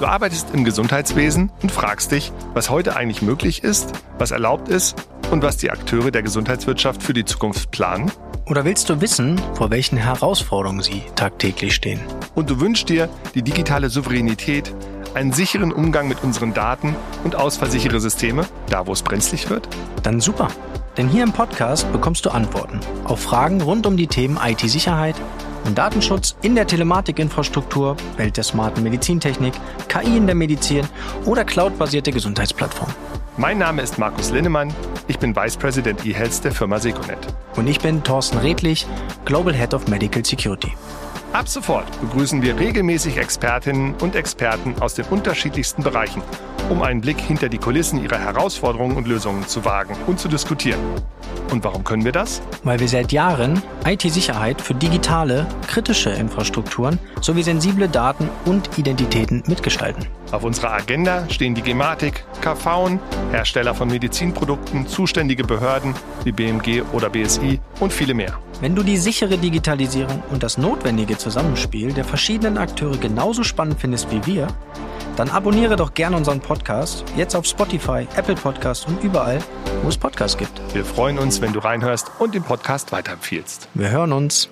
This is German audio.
Du arbeitest im Gesundheitswesen und fragst dich, was heute eigentlich möglich ist, was erlaubt ist und was die Akteure der Gesundheitswirtschaft für die Zukunft planen? Oder willst du wissen, vor welchen Herausforderungen sie tagtäglich stehen? Und du wünschst dir die digitale Souveränität, einen sicheren Umgang mit unseren Daten und ausfallsichere Systeme, da wo es brenzlig wird? Dann super. Denn hier im Podcast bekommst du Antworten auf Fragen rund um die Themen IT-Sicherheit und Datenschutz in der Telematikinfrastruktur, Welt der smarten Medizintechnik, KI in der Medizin oder cloudbasierte Gesundheitsplattformen. Mein Name ist Markus Linnemann. Ich bin Vice President eHealth der Firma Seconet. Und ich bin Thorsten Redlich, Global Head of Medical Security. Ab sofort begrüßen wir regelmäßig Expertinnen und Experten aus den unterschiedlichsten Bereichen, um einen Blick hinter die Kulissen ihrer Herausforderungen und Lösungen zu wagen und zu diskutieren. Und warum können wir das? Weil wir seit Jahren IT-Sicherheit für digitale, kritische Infrastrukturen sowie sensible Daten und Identitäten mitgestalten. Auf unserer Agenda stehen die Gematik, KV, Hersteller von Medizinprodukten, zuständige Behörden wie BMG oder BSI und viele mehr. Wenn du die sichere Digitalisierung und das notwendige Zusammenspiel der verschiedenen Akteure genauso spannend findest wie wir, dann abonniere doch gerne unseren Podcast, jetzt auf Spotify, Apple Podcast und überall, wo es Podcasts gibt. Wir freuen uns, wenn du reinhörst und den Podcast weiterempfiehlst. Wir hören uns.